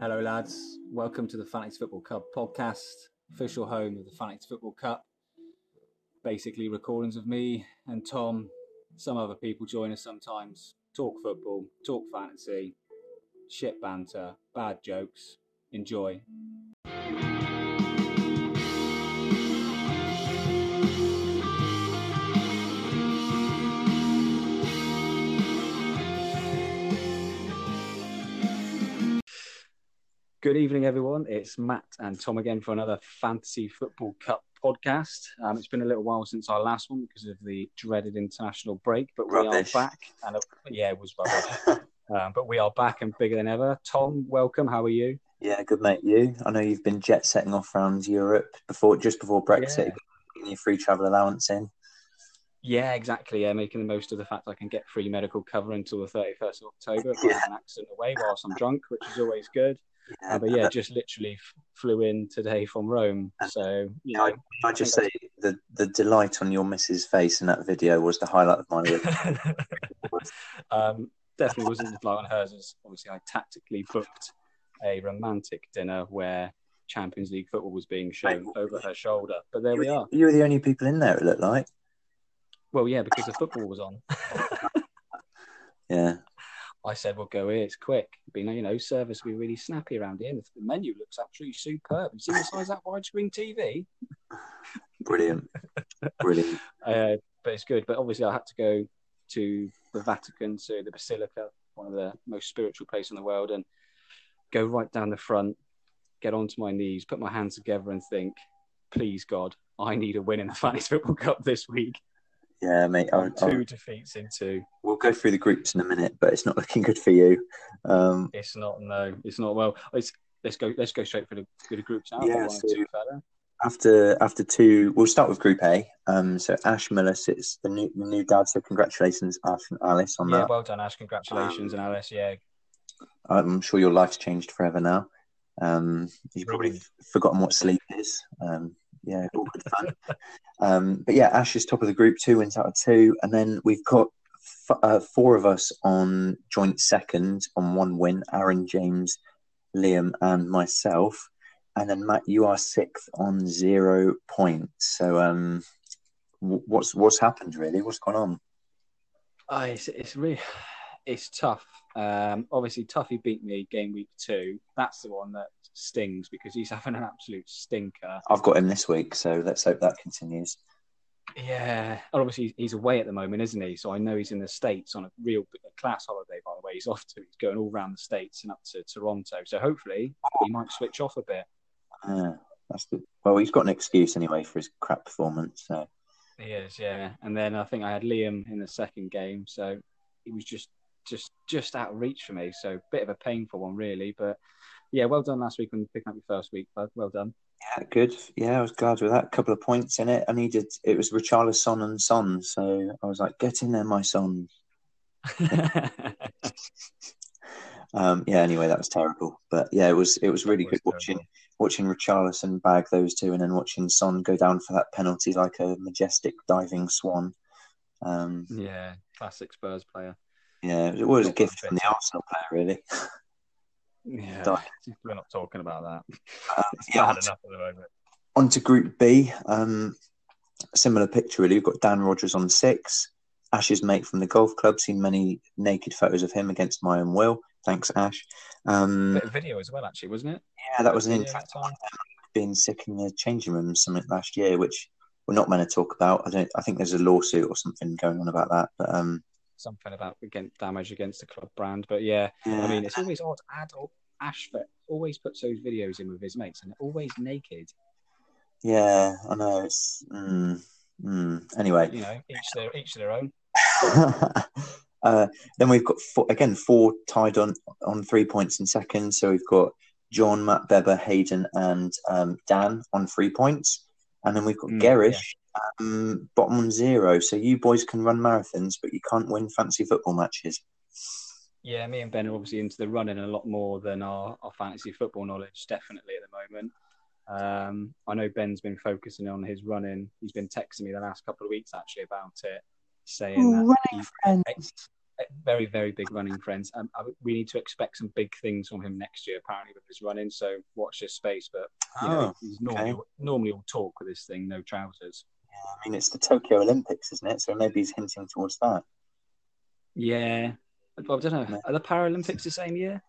Hello, lads. Welcome to the Fanatics Football Cup podcast, official home of the Fanatics Football Cup. Basically, recordings of me and Tom. Some other people join us sometimes. Talk football, talk fantasy, shit banter, bad jokes. Enjoy. Good evening, everyone. It's Matt and Tom again for another Fantasy Football Cup podcast. Um, it's been a little while since our last one because of the dreaded international break, but we Rubbish. are back. And uh, yeah, it was rubbish. um, but we are back and bigger than ever. Tom, welcome. How are you? Yeah, good mate. You? I know you've been jet setting off around Europe before, just before Brexit, Yeah. getting your free travel allowance in. Yeah, exactly. Yeah, making the most of the fact I can get free medical cover until the 31st of October if I have an accident away whilst I'm drunk, which is always good. Uh, but yeah, just literally f- flew in today from Rome. So, you I, know, I just say the the delight on your missus' face in that video was the highlight of my week. um, definitely wasn't as light on hers as obviously I tactically booked a romantic dinner where Champions League football was being shown over her shoulder. But there we are. You were the only people in there. It looked like. Well, yeah, because the football was on. Yeah, I said, "We'll go here. It's quick." You know, you know, service will be really snappy around here. The menu looks absolutely superb. You see the size of that widescreen TV? brilliant, brilliant. Uh, but it's good. But obviously, I had to go to the Vatican, to the Basilica, one of the most spiritual places in the world, and go right down the front, get onto my knees, put my hands together, and think, "Please God, I need a win in the Fantasy Football Cup this week." Yeah, mate. I, Two I, defeats in two. we'll go through the groups in a minute, but it's not looking good for you. Um, It's not no, it's not well. It's, let's go. Let's go straight for the, for the groups now. Yeah, so- after after two, we'll start with Group A. Um, so Ash Miller sits the new the new dad. So congratulations, Ash and Alice, on Yeah, that. Yeah, well done, Ash. Congratulations, Um, and Alice. Yeah, I'm sure your life's changed forever now. Um, you've probably forgotten what sleep is. Um, yeah, all good fun. um, but yeah, Ash is top of the group, two wins out of two, and then we've got f- uh, four of us on joint second on one win: Aaron, James, Liam, and myself. And then Matt, you are sixth on zero points. So, um, what's what's happened really? What's gone on? Oh, it's, it's really it's tough. Um, obviously, Tuffy beat me game week two. That's the one that stings because he's having an absolute stinker. I've got him this week, so let's hope that continues. Yeah, and obviously he's away at the moment, isn't he? So I know he's in the states on a real a class holiday. By the way, he's off to he's going all around the states and up to Toronto. So hopefully he might switch off a bit. Yeah, that's good. Well, he's got an excuse anyway for his crap performance. So He is, yeah. And then I think I had Liam in the second game, so he was just just just out of reach for me. So a bit of a painful one, really. But yeah, well done last week on picking up your first week, bud. Well done. yeah, good. Yeah, I was glad with that. couple of points in it. I needed. It was Richarlison and Son, so I was like, get in there, my son. Um, yeah. Anyway, that was terrible. But yeah, it was. It was really was good watching watching Richarlison bag those two, and then watching Son go down for that penalty like a majestic diving swan. Um, yeah, classic Spurs player. Yeah, it was a gift from the. Arsenal player, really. Yeah, we're not talking about that. Um, yeah, bad enough at the moment. On to Group B. Um, similar picture, really. We've got Dan Rogers on six. Ash's mate from the golf club. Seen many naked photos of him against my own will. Thanks, Ash. Um, Bit of video as well, actually, wasn't it? yeah, that was an interesting that time. being sick in the changing room something last year, which we're not meant to talk about. I don't. I think there's a lawsuit or something going on about that. But um, Something about against damage against the club brand, but yeah, yeah, I mean, it's always odd. Adult Ashford always puts those videos in with his mates, and they're always naked. yeah, I know. It's mm, mm. anyway. You know, each their each their own. uh, then we've got four, again four tied on on three points in second. So we've got John, Matt, Beber, Hayden, and um, Dan on three points, and then we've got Mm, Gerish um, bottom on zero. So you boys can run marathons, but you can't win fancy football matches. Yeah, me and Ben are obviously into the running a lot more than our, our fantasy football knowledge, definitely at the moment. Um, I know Ben's been focusing on his running. He's been texting me the last couple of weeks actually about it, saying Ooh, that running he- friends. very, very big running friends. Um, I, we need to expect some big things from him next year, apparently, with his running. So watch this space. But you know, Oh, he's normally okay. normally all talk with this thing, no trousers. I mean, it's the Tokyo Olympics, isn't it? So maybe he's hinting towards that. Yeah, Well, I don't know. Are the Paralympics the same year?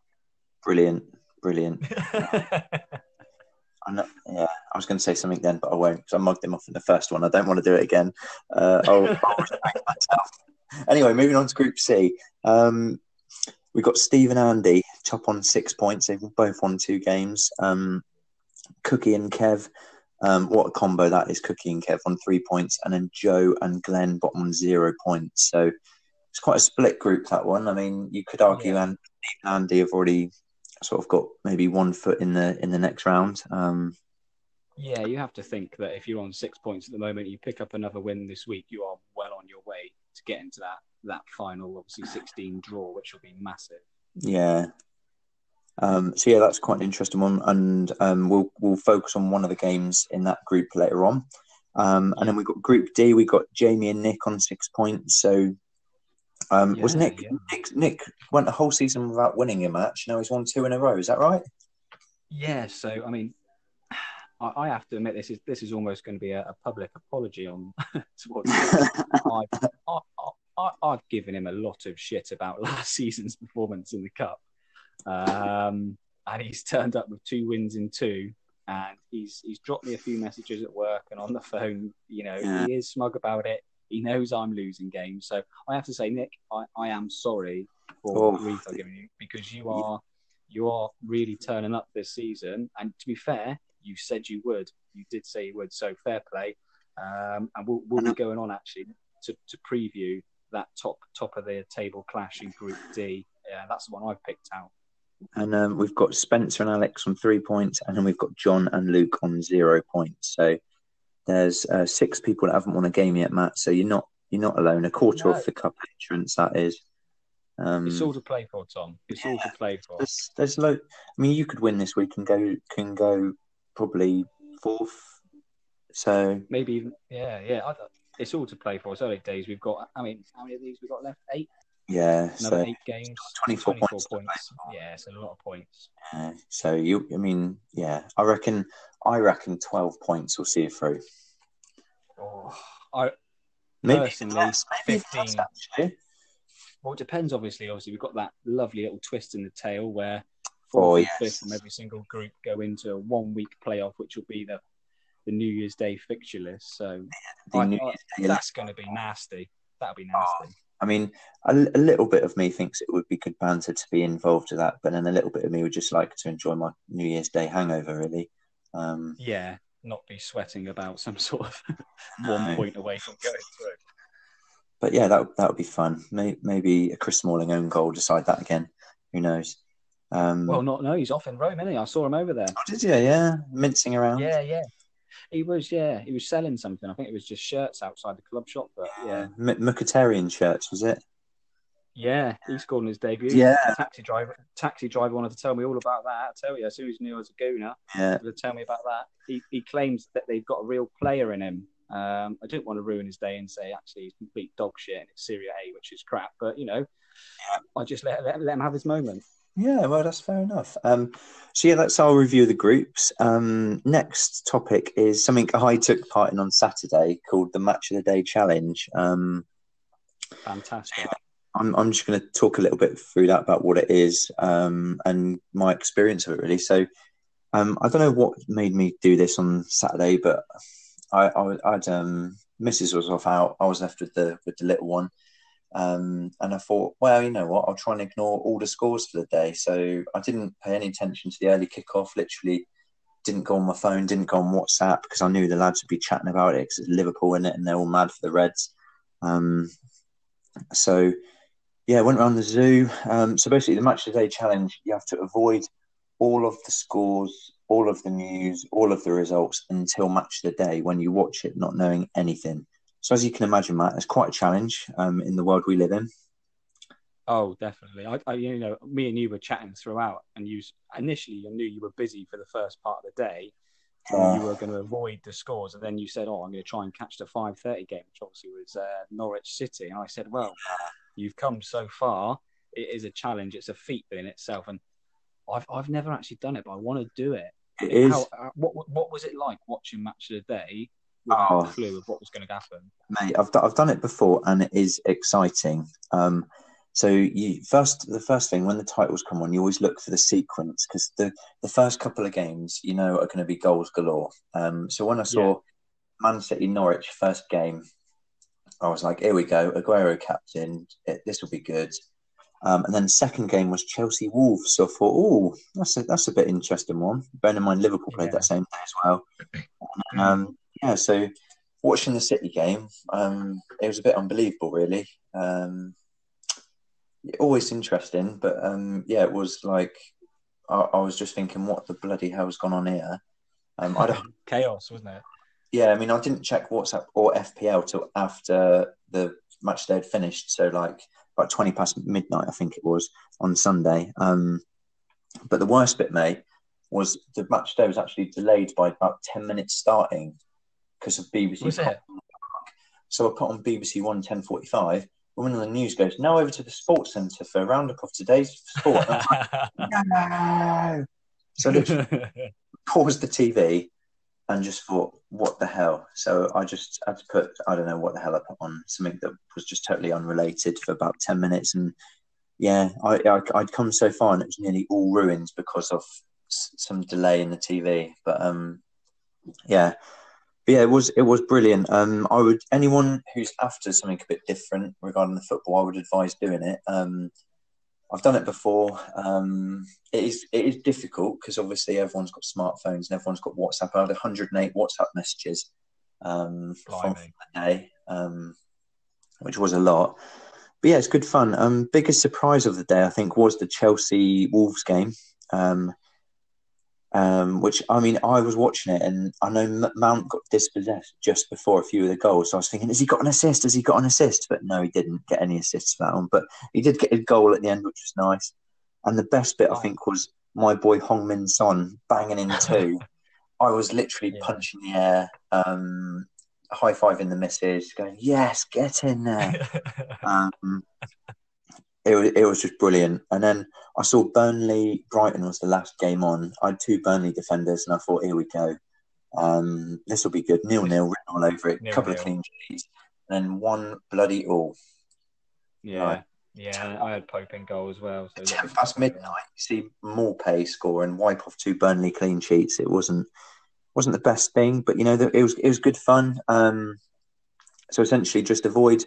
Brilliant, brilliant. I'm not, yeah, I was going to say something then, but I won't because I mugged him off in the first one. I don't want to do it again. Uh, I'll, I'll restrain myself. Anyway, moving on to Group C. Um, we got Steve and Andy top on six points. They've both won two games. Um, Cookie and Kev, um, what a combo that is! Cookie and Kev on three points, and then Joe and Glenn bottom on zero points. So it's quite a split group that one. I mean, you could argue Yeah. and and Andy have already sort of got maybe one foot in the in the next round. Um, Yeah, you have to think that if you're on six points at the moment, you pick up another win this week, you are well on your way to get into that that final, obviously 16 draw, which will be massive. Yeah. Um, so yeah, that's quite an interesting one, and um, we'll we'll focus on one of the games in that group later on. Um, and then we've got Group D. We've got Jamie and Nick on six points. So um, was Nick, yeah. Nick Nick went a whole season without winning a match. Now he's won two in a row. Is that right? Yeah, so I mean, I, I have to admit this is this is almost going to be a, a public apology on towards. I, I, I, I've given him a lot of shit about last season's performance in the cup, um, and he's turned up with two wins in two, and he's he's dropped me a few messages at work and on the phone. You know, Yeah. he is smug about it. He knows I'm losing games, so I have to say, Nick, I, I am sorry for Oh. the grief I've given you because you are you are really turning up this season. And to be fair, you said you would. You did say you would. So fair play. Um, and we'll, we'll be going on actually to, to preview that top top of the table clash in Group D. Yeah, that's the one I've picked out. And um, we've got Spencer and Alex on three points, and then we've got John and Luke on zero points. So there's uh, six people that haven't won a game yet, Matt. So you're not you're not alone. A quarter No. of the cup entrance that is. Um, It's all to play for, Tom. It's all to play for. there's there's lo- I mean, you could win this week and go can go probably fourth. So Maybe even yeah, yeah. I, it's all to play for. It's early days. We've got. I mean, how many of these we've got left? Eight. Yeah, Another so eight games. 24 points points. Yeah, it's a lot of points. uh, so you I mean, yeah, I reckon I reckon twelve points will see you through. Oh, I Maybe Personally, less, maybe 15. less, actually. Well, it depends. Obviously, obviously, we've got that lovely little twist in the tail where Oh, fourth and yes. fifth from every single group go into a one-week playoff, which will be the the New Year's Day fixture list. So The I- I- that's going to be nasty. That'll be nasty. I mean, a, a little bit of me thinks it would be good banter to be involved with that, but then a little bit of me would just like to enjoy my New Year's Day hangover, really. Um, Yeah, not be sweating about some sort of No. one point away from going through. but yeah, that that would be fun. May, maybe a Chris Smalling own goal decide that again. Who knows? Um, Well, not no, he's off in Rome, isn't he? I saw him over there. oh, did you? Yeah, mincing around. Yeah, yeah. He was, yeah, he was selling something. I think it was just shirts outside the club shop, but yeah, M- Mkhitaryan shirts, was it? Yeah, he scored in his debut. Yeah. taxi driver. Taxi driver wanted to tell me all about that. I tell you, as soon as he knew I was a gooner, Yeah, to tell me about that. He, he claims that they've got a real player in him. Um, I didn't want to ruin his day and say actually he's complete dog shit and it's Serie A, which is crap. But you know, I just let, let let him have his moment. Yeah. Well, that's fair enough. Um, so yeah, that's our review of the groups. Um, next topic is something I took part in on Saturday called the Match of the Day Challenge. Um, Fantastic. I'm, I'm just going to talk a little bit through that about what it is um, and my experience of it, really. So, um, I don't know what made me do this on Saturday, but I, I I'd um, Mrs. was off out. I was left with the with the little one, um, and I thought, well, you know what? I'll try and ignore all the scores for the day. So I didn't pay any attention to the early kickoff. Literally, didn't go on my phone, didn't go on WhatsApp because I knew the lads would be chatting about it because it's Liverpool in it, and they're all mad for the Reds. Um, so yeah, went around the zoo. Um, so basically, the match of the day challenge, you have to avoid all of the scores, all of the news, all of the results until match of the day when you watch it, not knowing anything. So as you can imagine, Matt, it's quite a challenge um, in the world we live in. Oh, definitely. I, I, you know, me and you were chatting throughout, and you initially you knew you were busy for the first part of the day. and Yeah. you were going to avoid the scores, and then you said, "Oh, I'm going to try and catch the 5:30 game," which obviously was uh, Norwich City. And I said, "Well, you've come so far. It is a challenge. It's a feat in itself, and I've I've never actually done it, but I want to do it. It. How, uh, what what was it like watching match of the day Oh. clue of what was going to happen? mate. I've do- I've done it before, and it is exciting. Um, so you first the first thing when the titles come on, you always look for the sequence because the the first couple of games, you know, are going to be goals galore. Um, so when I saw Man City Norwich first game, I was like, here we go, Aguero captain. It, this will be good. Um, and then second game was Chelsea Wolves. So I thought, oh, that's a, that's a bit interesting one. Bearing in mind Liverpool played Yeah. that same day as well. And, um, yeah, so watching the City game, um, it was a bit unbelievable, really. Um, always interesting, but um, yeah, it was like I, I was just thinking, what the bloody hell's gone on here? Um, I don't, Chaos, wasn't it? yeah, I mean, I didn't check WhatsApp or FPL till after the match day had finished. So, like, about 20 past midnight, I think it was on Sunday. Um, but the worst bit, mate, was the match day was actually delayed by about 10 minutes starting because of BBC. Was it? So I put on BBC One 1045. Woman on the news goes, now over to the Sports Centre for a roundup of today's sport. Like, no! So I paused the TV and just thought, what the hell? So I just had to put, I don't know what the hell I put on, something that was just totally unrelated for about 10 minutes. And yeah, I, I, I'd come so far and it was nearly all ruined because of s- some delay in the TV. But um, yeah. Yeah, it was it was brilliant. Um, I would anyone who's after something a bit different regarding the football, I would advise doing it. Um, I've done it before. Um, it is it is difficult because obviously everyone's got smartphones and everyone's got WhatsApp. I had 108 WhatsApp messages um, from the day, um, which was a lot. But yeah, it's good fun. Um, biggest surprise of the day, I think, was the Chelsea Wolves game. Um, um, which I mean, I was watching it, and I know Mount got dispossessed just before a few of the goals. So I was thinking, has he got an assist? Has he got an assist? But no, he didn't get any assists for that one. But he did get a goal at the end, which was nice. And the best bit, I think, was my boy Heung Min Son banging in two. I was literally Yeah. punching the air, um, high fiving the missus, going, "Yes, get in there." Um, it was it was just brilliant. And then I saw Burnley Brighton was the last game on. I had two Burnley defenders, and I thought, here we go. Um, this will be good. Nil nil, written all over it. A couple of Nil-nil. clean sheets, and then one bloody all. yeah, Right. yeah. I had Pope in goal as well. So Ten past midnight, you see Maupay score and wipe off two Burnley clean sheets. It wasn't wasn't the best thing, but you know it was it was good fun. Um, so essentially, just avoid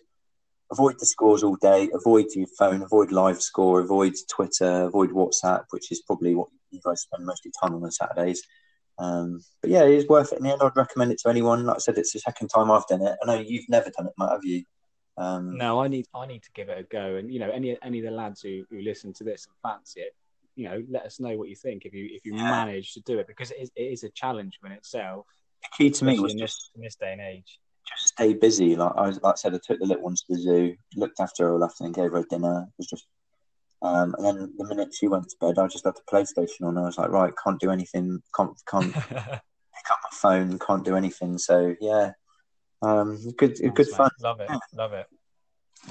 avoid the scores all day, avoid your phone, avoid live score, avoid Twitter, avoid WhatsApp, which is probably what you guys spend most of your time on on Saturdays. Um, but yeah, it is worth it in the end. I'd recommend it to anyone. Like I said, it's the second time I've done it. I know you've never done it, Matt, have you? Um, No, I need I need to give it a go. And you know, any any of the lads who, who listen to this and fancy it, you know, let us know what you think if you if you Yeah. manage to do it because it is, it is a challenge in itself. the key to me was in just in this day and age. Stay busy. Like I, like I said, I took the little ones to the zoo, looked after her all afternoon, gave her dinner. It was just, um, and then the minute she went to bed, I just had the PlayStation on. I was like, right, can't do anything, can't can't pick up my phone, can't do anything. So yeah, um, good Nice, good mate. fun. Love it, love it.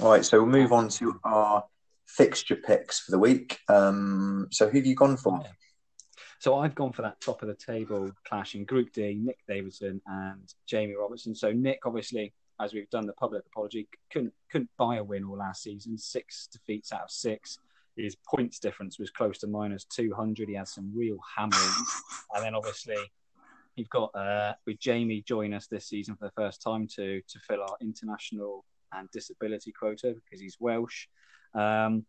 All right, so we'll move on to our fixture picks for the week. Um, so who have you gone for? Yeah. So I've gone for that top of the table clash in Group D, Nick Davidson and Jamie Robertson. So Nick, obviously, as we've done the public apology, couldn't couldn't buy a win all last season. Six defeats out of six. His points difference was close to minus two hundred. He had some real hammerings, and then obviously you've got uh, with Jamie join us this season for the first time to to fill our international and disability quota because he's Welsh. Um,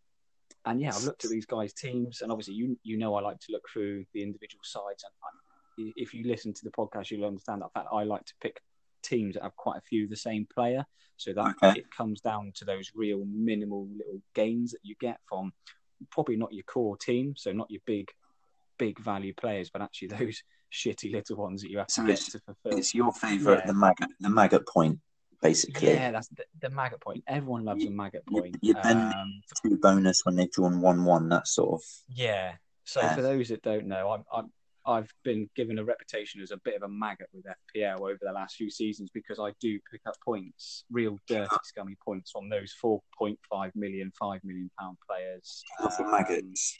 and yeah, I've looked at these guys' teams, and obviously, you you know I like to look through the individual sides. And if you listen to the podcast, you'll understand that fact. I like to pick teams that have quite a few of the same player, so that Okay. it comes down to those real minimal little gains that you get from probably not your core team, so not your big big value players, but actually those shitty little ones that you have to get it's- to fulfill. It's your favourite, Yeah. the maggot, the maggot point, basically. Yeah, that's the, the maggot point. Everyone loves a maggot point. you then- Um, Two bonus when they've drawn one-one. That sort of Yeah. So for those that don't know, I'm I'm I've been given a reputation as a bit of a maggot with FPL over the last few seasons because I do pick up points, real dirty, scummy points on those 4.5 million, 5 million pound players. Um, maggots.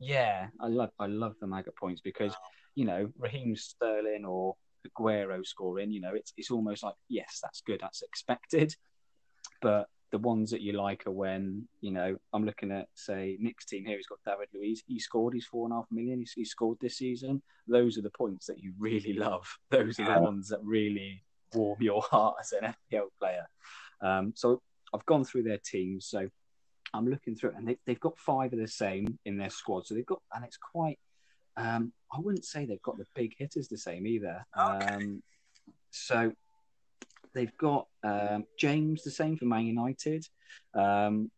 Yeah, I love I love the maggot points because you know Raheem Sterling or Aguero scoring, you know, it's it's almost like yes, that's good, that's expected, but the ones that you like are when you know I'm looking at say Nick's team here. He's got David Luiz. He scored. He's four and a half million. He's, he scored this season. Those are the points that you really love. Those are the ones that really warm your heart as an FPL player. Um, so I've gone through their teams. So I'm looking through, and they, they've got five of the same in their squad. So they've got, and it's quite. Um, I wouldn't say they've got the big hitters the same either. Okay. Um, so They've got um, James the same for Man United. Um,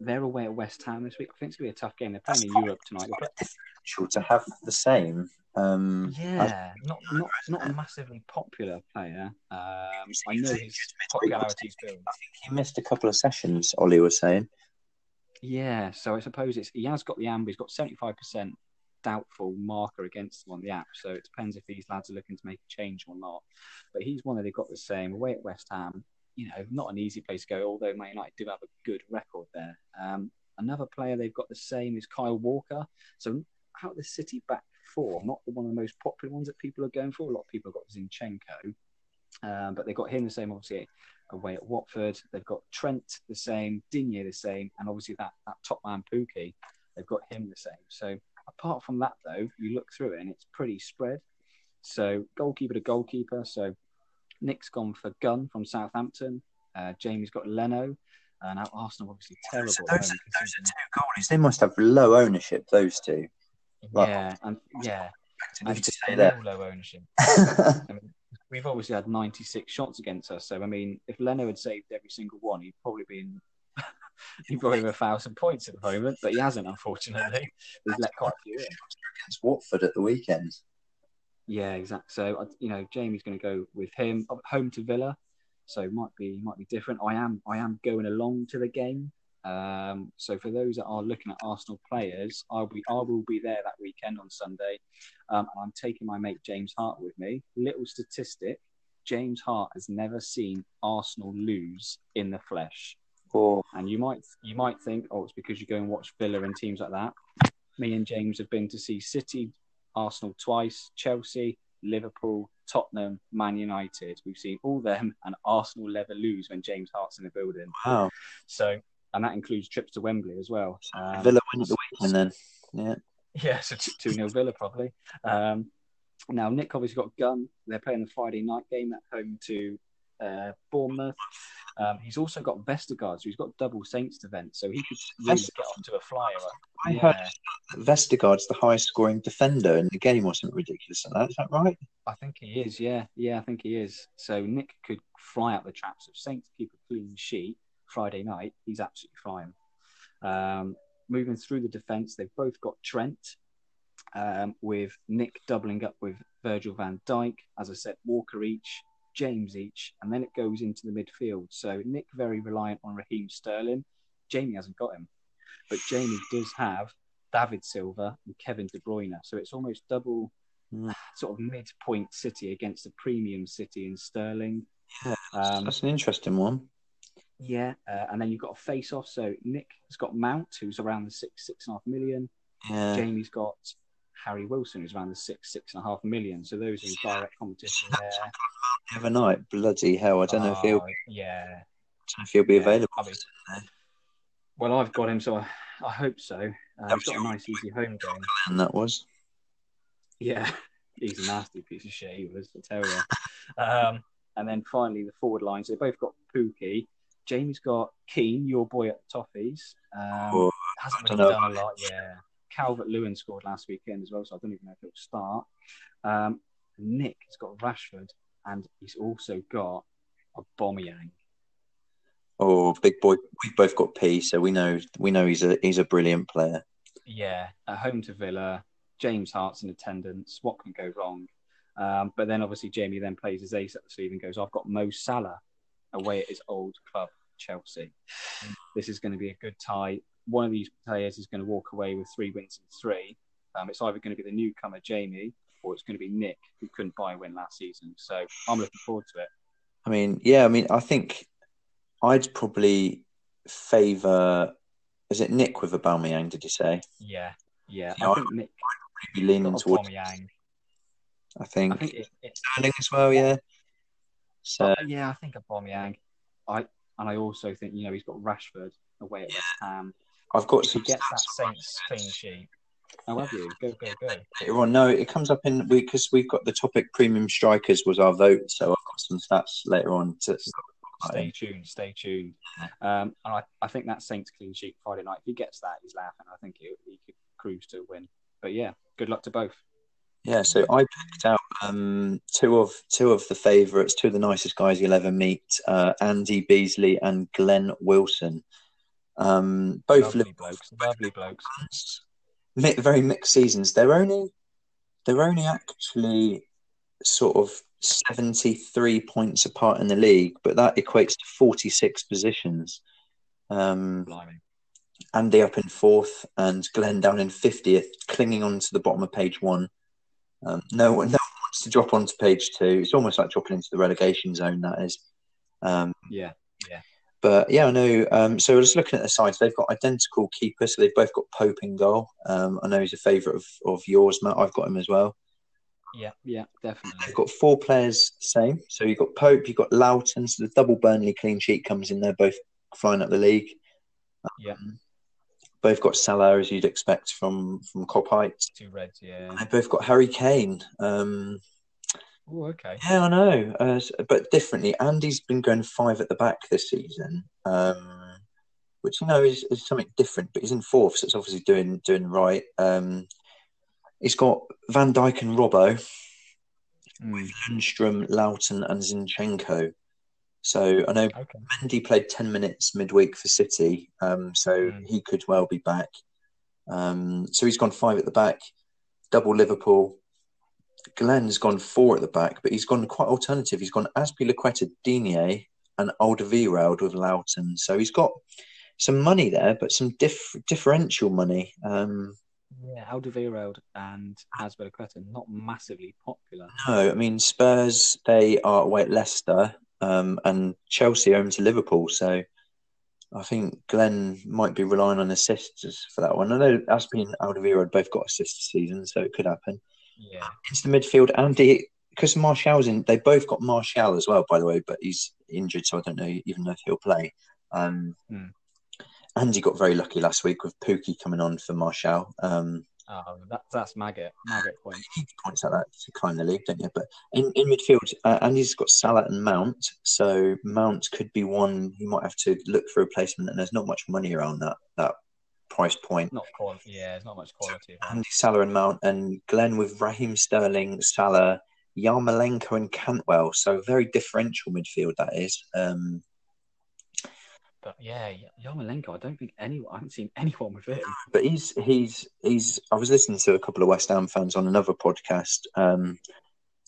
they're away at West Ham this week. I think it's going to be a tough game. They're playing in Europe tonight. Sure to have the same. Um, yeah, not not not a massively popular player. Um, I know his popularity's built. I think he missed a couple of sessions. Ollie was saying. Yeah, so I suppose it's he has got the amber. He's got seventy five percent doubtful marker against them on the app. So it depends if these lads are looking to make a change or not. But he's one that they've got the same away at West Ham. You know, not an easy place to go, although Man United do have a good record there. Um, another player they've got the same is Kyle Walker. So out the City back four, not one of the most popular ones that people are going for. A lot of people have got Zinchenko, um, but they've got him the same, obviously, away at Watford. They've got Trent the same, Digne the same, and obviously that, that top man Pukki, they've got him the same. So apart from that, though, you look through it and it's pretty spread. So goalkeeper to goalkeeper. So Nick's gone for Gunn from Southampton. Uh, Jamie's got Leno. And now Arsenal obviously terrible. So those, are, those are two goalies. They must have low ownership. Those two. yeah, and yeah, and say that. low ownership. I mean, we've obviously had 96 shots against us. So I mean, if Leno had saved every single one, he'd probably be in he brought him a thousand points at the moment, but he hasn't, unfortunately. He's let quite a few in. Against Watford at the weekend. Yeah, exactly. So you know, Jamie's going to go with him home to Villa, so might be might be different. I am I am going along to the game. Um, so for those that are looking at Arsenal players, I'll be I will be there that weekend on Sunday, um, and I'm taking my mate James Hart with me. Little statistic: James Hart has never seen Arsenal lose in the flesh. Or and you might you might think, oh, it's because you go and watch Villa and teams like that. Me and James have been to see City, Arsenal twice, Chelsea, Liverpool, Tottenham, Man United. We've seen all them, and Arsenal never lose when James Hart's in the building. Wow! So, and that includes trips to Wembley as well. Um, Villa win the weekend then. Yeah. Yeah, so two 0 Villa probably. Um, now Nick obviously got Gunn. They're playing the Friday night game at home to uh, Bournemouth. Um, he's also got Vestergaard, so he's got double Saints event, so he could really get onto a flyer. I yeah. heard Vestergaard's the highest scoring defender in the game, or something ridiculous like that. Is that right? I think he is. Yeah, yeah, I think he is. So Nick could fly out the traps. If Saints keep a clean sheet Friday night, he's absolutely flying. Um, moving through the defence, they've both got Trent. Um, with Nick doubling up with Virgil van Dijk. As I said, Walker each. James each, and then it goes into the midfield. So Nick very reliant on Raheem Sterling. Jamie hasn't got him, but Jamie does have David Silva and Kevin De Bruyne. So it's almost double mm. sort of midpoint City against a premium City in Sterling. Yeah, um, that's an interesting one. Yeah, uh, and then you've got a face off. So Nick has got Mount, who's around the six six and a half million. Yeah. Jamie's got Harry Wilson, who's around the six, six and a half million. So those are direct competition there. The other night, bloody hell! I don't know if he'll. Oh, yeah. I don't know if he'll be yeah, available. I mean, well, I've got him, so I, I hope so. Uh, he's got a nice, easy home game. And that was. Yeah, he's a nasty piece of shit. He was, I tell you. um, and then finally, the forward lines. So they both got Pukki. Jamie's got Keane, your boy at the Toffees. Um, oh, hasn't really done a lot. Yeah. Calvert Lewin scored last weekend as well, so I don't even know if he'll start. Um, Nick has got Rashford, and he's also got a Aubameyang. Oh, big boy! We've both got P, so we know we know he's a he's a brilliant player. Yeah, at home to Villa, James Hart's in attendance. What can go wrong? Um, but then obviously Jamie then plays his ace at the sleeve and goes, "I've got Mo Salah away at his old club, Chelsea. This is going to be a good tie one of these players is going to walk away with three wins and three. Um, it's either going to be the newcomer Jamie or it's going to be Nick, who couldn't buy a win last season. So I'm looking forward to it. I mean, yeah, I mean, I think I'd probably favour. Is it Nick with Aubameyang? Did you say? Yeah, yeah. Yeah, I think Nick Be leaning towards. Aubameyang. I think, I think it, it, Sterling as well. Yeah. So uh, yeah, I think Aubameyang. I and I also think you know he's got Rashford away at West Ham. I've got If he gets that Saints clean sheet, oh have you? Go go go. later on. No, it comes up in because we've got the topic premium strikers was our vote, so I've got some stats later on to. Stay tuned, stay tuned. Um, and I, I think that Saints clean sheet Friday night. If he gets that, he's laughing. I think he, he could cruise to a win. But yeah, good luck to both. Yeah, so I picked out um, two of two of the favourites, two of the nicest guys you'll ever meet: uh, Andy Beasley and Glenn Wilson. Um, both lovely blokes, lovely blokes. Mi- very mixed seasons. They're only they're only actually sort of seventy three points apart in the league, but that equates to forty six positions. Um, Blimey. Andy up in fourth and Glenn down in 50th, clinging on to the bottom of page one. Um, no, one, no one wants to drop onto page two. It's almost like dropping into the relegation zone, that is. Um, yeah. Yeah, but yeah, I know. Um, so just looking at the sides, they've got identical keepers. So they've both got Pope in goal. Um, I know he's a favourite of, of yours, Matt. I've got him as well. yeah, yeah, definitely. They've got four players same. So you've got Pope, you've got Lowton. So the double Burnley clean sheet comes in. They're both flying up the league. Yeah. Both got Salah, as you'd expect from from Cop Heights. Two reds, yeah. they've both got Harry Kane. Um, Oh, okay. yeah, I know, uh, but differently. Andy's been going five at the back this season, um, which you know is, is something different. But he's in fourth, so it's obviously doing doing right. Um, he's got Van Dijk and Robbo, Mm, Lundstram, Lowton, and Zinchenko. So I know okay. Mendy played ten minutes midweek for City, um, so Mm. he could well be back. Um, so he's gone five at the back, double Liverpool. Glenn's gone four at the back, but he's gone quite alternative. He's gone Azpilicueta, Digne, and Alderweireld with Lowton. So he's got some money there, but some diff- differential money. Um, Yeah, Alderweireld and Asbel not massively popular. no, I mean Spurs they are away at Leicester, um, and Chelsea home to Liverpool. So I think Glenn might be relying on assists for that one. I know Aspie and Alderweireld both got assists this season, so it could happen. Yeah, into the midfield. Andy, because Martial's in, they both got Martial as well, by the way, but he's injured, so I don't know even know if he'll play. Um, Hmm. Andy got very lucky last week with Pukki coming on for Martial. Um, oh, that, that's maggot, maggot point. points like that to climb the league, don't you? But in, in midfield, uh, Andy's got Salah and Mount, so Mount could be one he might have to look for a replacement, and there's not much money around that that price point. Not quality. Yeah, it's not much quality. Andy Salah and Mount, and Glenn with Raheem Sterling, Salah, Yarmolenko, and Cantwell. So very differential midfield that is. Um, But yeah, Yarmolenko, I don't think anyone. I haven't seen anyone with him. but he's he's he's. I was listening to a couple of West Ham fans on another podcast, um,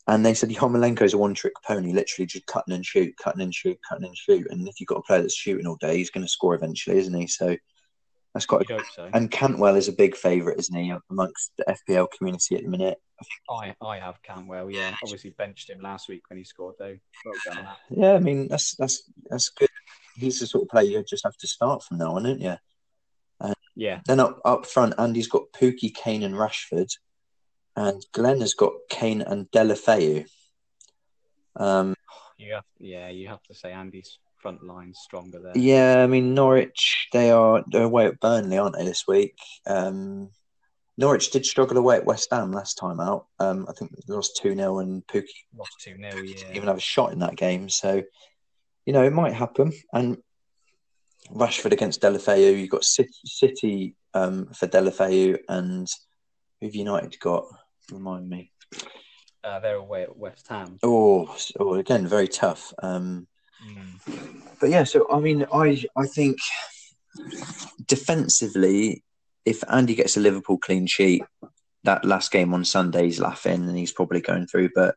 and they said Yarmolenko's a one-trick pony, literally just cutting and shoot, cutting and shoot, cutting and shoot. And if you've got a player that's shooting all day, he's going to score eventually, isn't he? So that's quite. A, so. And Cantwell is a big favourite, isn't he, amongst the FPL community at the minute? I I have Cantwell. Yeah, obviously benched him last week when he scored though. Well. Yeah, I mean that's that's that's good. He's the sort of player you just have to start from now on, don't you? Yeah, Then up up front, Andy's got Pukki, Kane, and Rashford, and Glenn has got Kane and Deulofeu. Um, you have. Yeah, you have to say Andy's front line stronger there. yeah, I mean Norwich, they are they're away at Burnley, aren't they this week? Um, Norwich did struggle away at West Ham last time out. Um, I think they lost two 0 and Pukki Lost two 0 didn't Yeah. even have a shot in that game. So, you know, it might happen. And Rashford against Deulofeu, you've got City, City um, for Deulofeu, and who've United got? Remind me. Uh, they're away at West Ham. Oh, oh again, very tough. Um, Mm. but yeah, so I mean, I I think defensively, if Andy gets a Liverpool clean sheet, that last game on Sunday, he's laughing and he's probably going through. But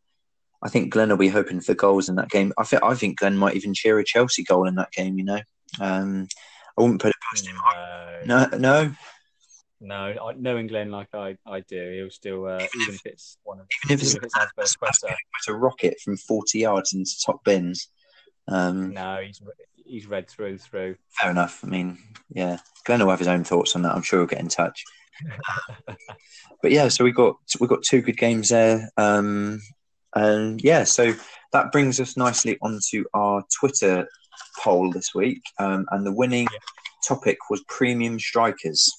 I think Glenn will be hoping for goals in that game. I think I think Glenn might even cheer a Chelsea goal in that game. You know, um, I wouldn't put it past him. No. No, no. No, I, knowing Glenn like I, I do, he'll still uh, even if it's one of Even if it's, even if it's a rocket from 40 yards into top bins. Um, No, he's he's read through through. Fair enough. I mean, yeah, Glenn will have his own thoughts on that. I'm sure he'll get in touch. but yeah, so we got we got two good games there, um, and yeah, so that brings us nicely onto our Twitter poll this week, um, and the winning Yeah. topic was premium strikers.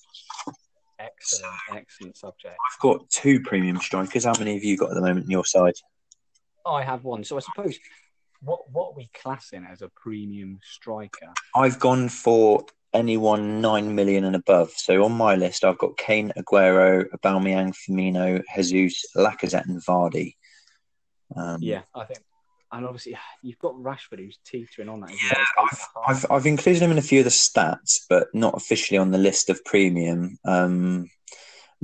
Excellent, excellent subject. I've got two premium strikers. How many have you got at the moment on your side? I have one. So I suppose what what are we classing as a premium striker? I've gone for anyone nine million and above. So on my list, I've got Kane, Aguero, Aubameyang, Firmino, Jesus, Lacazette, and Vardy. Um, Yeah, I think, and obviously you've got Rashford who's teetering on that. Yeah, he? He's eight and a half. I've I've included him in a few of the stats, but not officially on the list of premium. Um,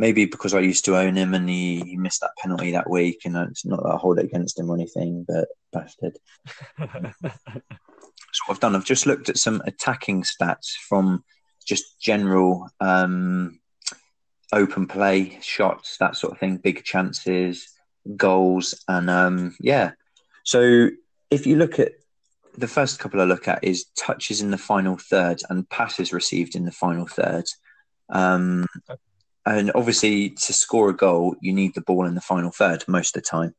maybe because I used to own him and he, he missed that penalty that week, and it's not that I hold it against him or anything, but bastard. So what I've done, I've just looked at some attacking stats from just general um, open play shots, that sort of thing, big chances, goals, and um, yeah. So if you look at the first couple I look at is touches in the final third and passes received in the final third. Um, and obviously, to score a goal, you need the ball in the final third most of the time.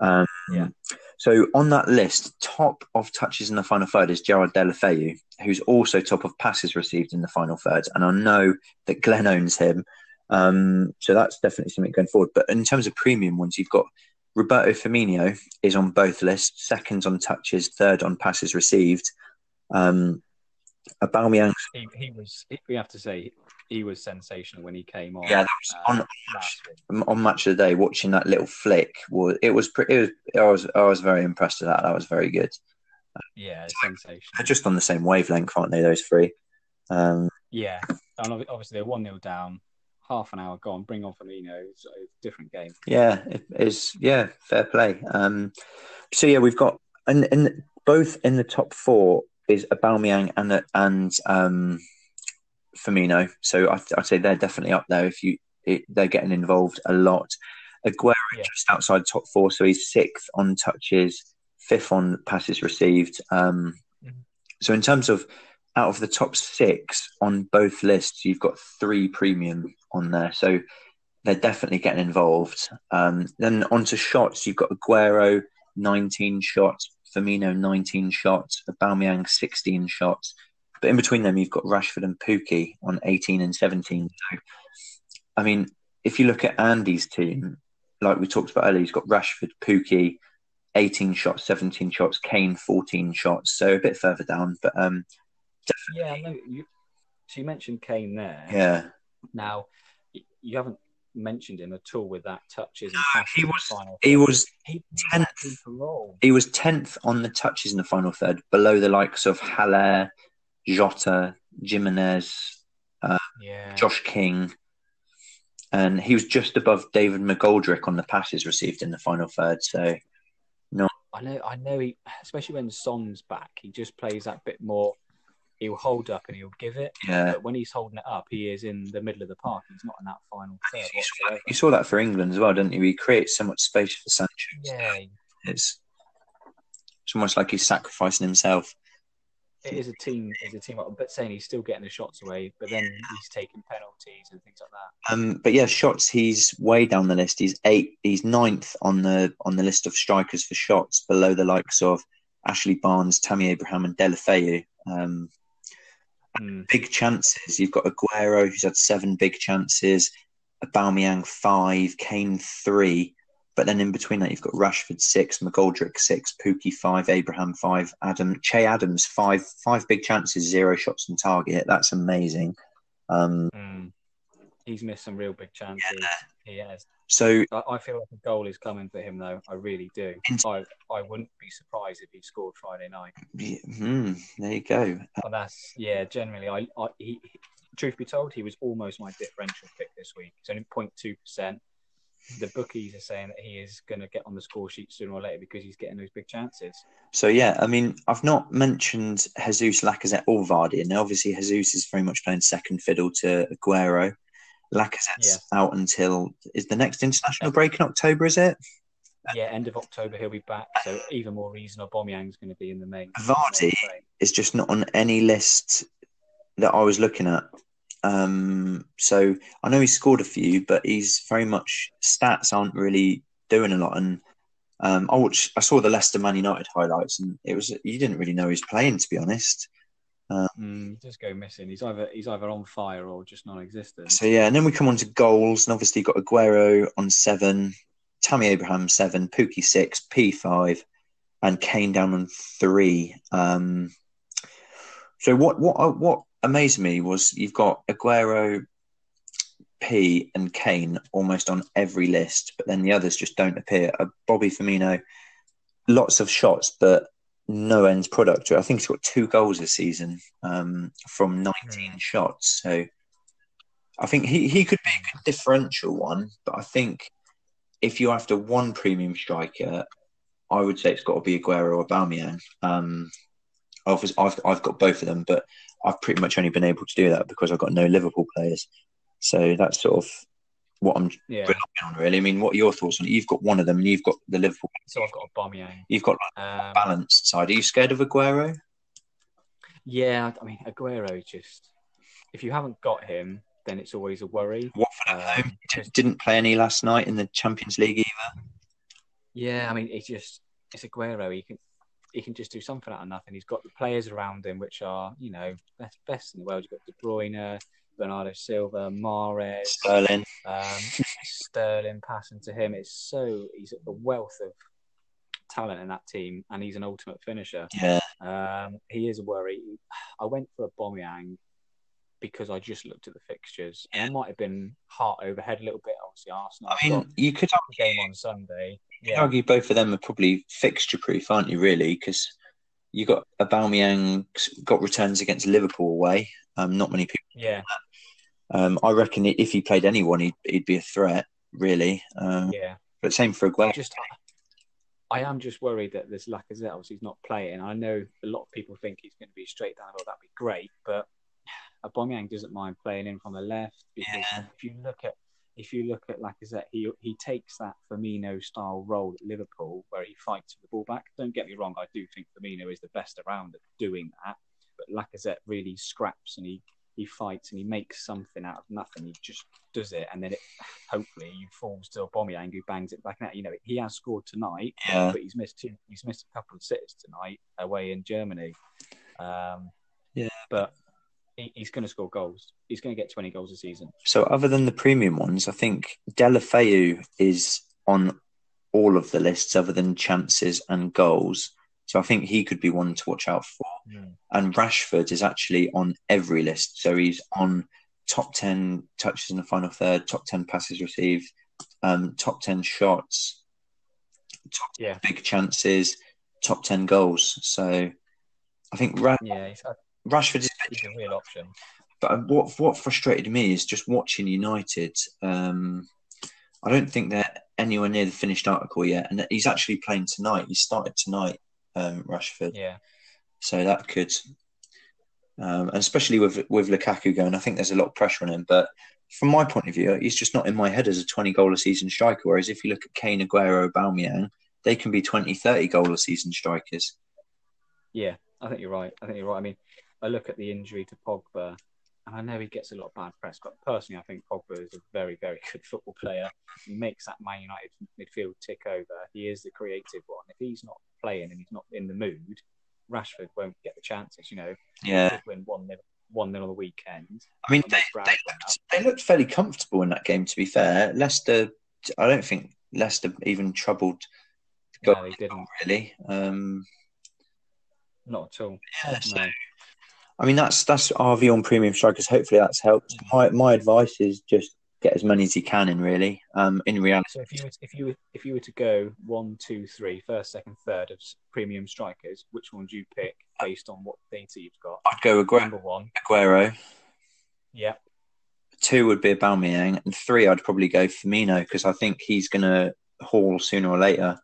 Um, Yeah. So on that list, top of touches in the final third is Gerard Deulofeu, who's also top of passes received in the final third. And I know that Glenn owns him. Um, so that's definitely something going forward. But in terms of premium ones, you've got Roberto Firmino is on both lists, second on touches, third on passes received. Um, Aubameyang, he, he was. We have to say he was sensational when he came on. yeah, that was uh, on last on match of the day. Watching that little flick was it was pretty. It was, I was I was very impressed with that. That was very good. Yeah, sensational. They're just on the same wavelength, aren't they? Those three. Um, Yeah, and obviously they're one 0 down, half an hour gone. Bring on Firmino. It's a different game. yeah, it is. Yeah, fair play. Um, so yeah, we've got and and both in the top four is Aubameyang and and um, Firmino. So I, I'd say they're definitely up there. If you it, they're getting involved a lot. Aguero Yeah. just outside top four, so he's sixth on touches, fifth on passes received. Um, Mhm. So in terms of out of the top six on both lists, you've got three premium on there. So they're definitely getting involved. Um, then onto shots, you've got Aguero, 19 shots, Firmino, 19 shots, Aubameyang, 16 shots. But in between them, you've got Rashford and Pukki on 18 and 17. So, I mean, if you look at Andy's team, like we talked about earlier, he's got Rashford, Pukki, 18 shots, 17 shots, Kane, 14 shots. So a bit further down, but um, Yeah, I know. You, so you mentioned Kane there. yeah. Now you haven't mentioned him at all with that touches No, he was-. He was he tenth. He was tenth on the touches in the final third, below the likes of Haller, Jota, Jimenez, uh, Yeah, Josh King, and he was just above David McGoldrick on the passes received in the final third. So no, I know. I know. He, especially when Son's back, he just plays that bit more. He'll hold up and he'll give it. yeah, But when he's holding it up, he is in the middle of the park. He's not in that final third you saw, that, you saw that for England as well, didn't you? He creates so much space for Sancho. Yeah, It's it's almost like he's sacrificing himself. it is a team. It's a team. But saying he's still getting the shots away, but then he's taking penalties and things like that. Um, but yeah, shots. He's way down the list. He's eight. He's ninth on the on the list of strikers for shots, below the likes of Ashley Barnes, Tammy Abraham, and Deulofeu. Um, Mm. big chances. You've got Aguero, who's had seven big chances. Aubameyang five, Kane three. But then in between that, you've got Rashford six, McGoldrick six, Pukki five, Abraham five, Adam Che Adams five, five big chances, zero shots on target. That's amazing. Um, Mm. He's missed some real big chances. He has. so I, I feel like a goal is coming for him, though. I really do. I, I wouldn't be surprised if he scored Friday night. yeah, hmm, there you go. But that's yeah. Generally, I, I he, he- truth be told, he was almost my differential pick this week. It's only 0.2 percent. The bookies are saying that he is going to get on the score sheet sooner or later because he's getting those big chances. So yeah, I mean, I've not mentioned Jesus, Lacazette, or Vardy, and obviously Jesus is very much playing second fiddle to Aguero. Lacazette's out until is the next international break in October? Is it? Yeah, end of October he'll be back. So even more reason Aubameyang's going to be in the main. Vardy is just not on any list that I was looking at. Um, so I know he scored a few, but he's very much stats aren't really doing a lot. And um, I watched, I saw the Leicester Man United highlights, and it was you didn't really know he was playing, to be honest. Um, mm, just go missing. He's either he's either on fire or just non-existent. So yeah, and then we come on to goals, and obviously you've got Aguero on seven, Tammy Abraham seven, Pukki six, P five, and Kane down on three. Um, so what what uh, what amazed me was you've got Aguero, P, and Kane almost on every list, but then the others just don't appear. Uh, Bobby Firmino, lots of shots, but no ends product. I think he's got two goals this season um, from 19 mm. shots. So I think he, he could be a good differential one, but I think if you're after one premium striker, I would say it's got to be Aguero or Aubameyang. Um, I've, I've, I've got both of them, but I've pretty much only been able to do that because I've got no Liverpool players. So that's sort of what I'm yeah. on, really. I mean, what are your thoughts on it? You've got one of them, and you've got the Liverpool. So I've got a Aubameyang. You've got um, a balanced side. Are you scared of Aguero? Yeah, I mean, Aguero just. If you haven't got him, then it's always a worry. Watford at um, home didn't play any last night in the Champions League either. Yeah, I mean, it's just it's Aguero. He can he can just do something out of nothing. He's got the players around him, which are you know best best in the world. You've got De Bruyne, Bernardo Silva, Mahrez, Sterling, um, Sterling passing to him. It's so he's a wealth of talent in that team, and he's an ultimate finisher. Yeah, um, he is a worry. I went for a Aubameyang because I just looked at the fixtures. Yeah. I might have been heart overhead a little bit. Obviously, Arsenal. I mean, you could argue game on Sunday. Yeah. argue both of them are probably fixture proof, aren't you? Really, because you got Aubameyang got returns against Liverpool away. Um, not many people. Yeah. Um, I reckon if he played anyone, he'd, he'd be a threat, really. Um, yeah. But same for Aguero. Just, I am just worried that there's Lacazette. Obviously, he's not playing. I know a lot of people think he's going to be straight down. Well, that'd be great, but Aubameyang doesn't mind playing in from the left because yeah. if you look at if you look at Lacazette, he he takes that Firmino style role at Liverpool where he fights for the ball back. Don't get me wrong, I do think Firmino is the best around at doing that, but Lacazette really scraps and he he fights and he makes something out of nothing. He just does it, and then it hopefully he falls to Aubameyang who bangs it back out. You know, he has scored tonight, yeah. but he's missed two, he's missed a couple of sitters tonight away in Germany. Um, yeah, but he's going to score goals. He's going to get 20 goals a season. So, other than the premium ones, I think Deulofeu is on all of the lists other than chances and goals. So, I think he could be one to watch out for. Mm. And Rashford is actually on every list. So, he's on top 10 touches in the final third, top 10 passes received, um, top 10 shots, top yeah. big chances, top 10 goals. So, I think Ra- yeah, had Rashford is a real option. But what what frustrated me is just watching United. Um, I don't think they're anywhere near the finished article yet, and he's actually playing tonight. He started tonight, um, Rashford. Yeah. So that could, um, and especially with with Lukaku going, I think there's a lot of pressure on him. But from my point of view, he's just not in my head as a 20 goal a season striker. Whereas if you look at Kane, Aguero, Aubameyang, they can be 20, 30 goal a season strikers. Yeah, I think you're right. I think you're right. I mean, I look at the injury to Pogba, and I know he gets a lot of bad press, but personally, I think Pogba is a very, very good football player. He makes that Man United midfield tick over. He is the creative one. If he's not playing and he's not in the mood, Rashford won't get the chances. You know, yeah, win one nil, one nil on the weekend. I mean, they, they looked, they looked fairly comfortable in that game. To be fair, Leicester, I don't think Leicester even troubled. No, they didn't really. Um, not at all. Yeah, so no. I mean, that's that's our view on premium strikers. Hopefully, that's helped. My my advice is just get as many as you can in. Really, um, in reality. So if you were, if you were, if you were to go one, two, three, first, second, third of premium strikers, which one would you pick based on what data you've got? I'd go Aguero. Number one, Aguero. Yeah. Two would be Aubameyang, and three I'd probably go Firmino because I think he's going to haul sooner or later.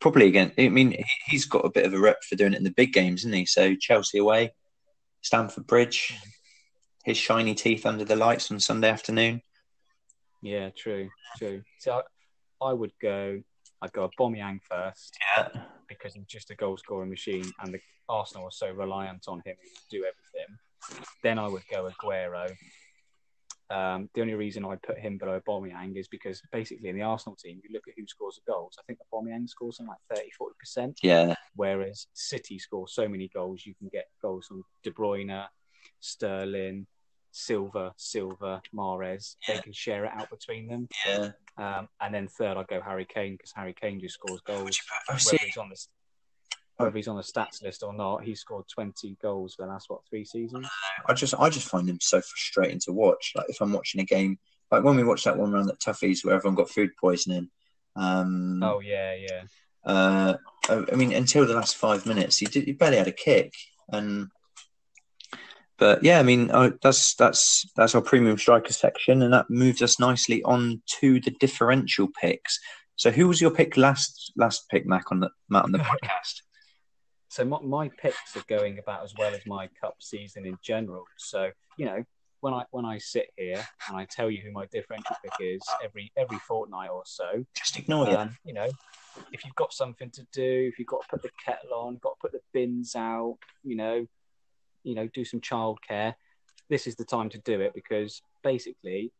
Probably again. I mean, he's got a bit of a rep for doing it in the big games, isn't he? So Chelsea away, Stamford Bridge, his shiny teeth under the lights on Sunday afternoon. Yeah, true, true. So I, I would go. I'd go Aubameyang first Yeah. because he's just a goal scoring machine, and the Arsenal are so reliant on him to do everything. Then I would go Aguero. Um, the only reason I put him below Aubameyang is because basically in the Arsenal team, you look at who scores the goals. I think Aubameyang scores something like 30, 40 percent. Yeah. Whereas City score so many goals, you can get goals from De Bruyne, Sterling, Silva, Silva, Mahrez. They can share it out between them. Yeah. Um, and then third, I'd go Harry Kane because Harry Kane just scores goals. Would you put- oh, see, he's on the whether he's on the stats list or not, he scored 20 goals for the last what three seasons. I just I just find him so frustrating to watch. Like if I'm watching a game, like when we watched that one round at Tuffy's where everyone got food poisoning. Um, Oh yeah, yeah. uh, I mean, until the last five minutes, he did he barely had a kick, and but yeah, I mean, that's that's that's our premium striker section, and that moves us nicely on to the differential picks. So, who was your pick last last pick, Mac on the Matt on the podcast? So my, my picks are going about as well as my cup season in general. So you know, when I when I sit here and I tell you who my differential pick is every every fortnight or so, Just ignore um, you know, if you've got something to do, if you've got to put the kettle on, got to put the bins out, you know, you know, do some childcare. This is the time to do it because basically,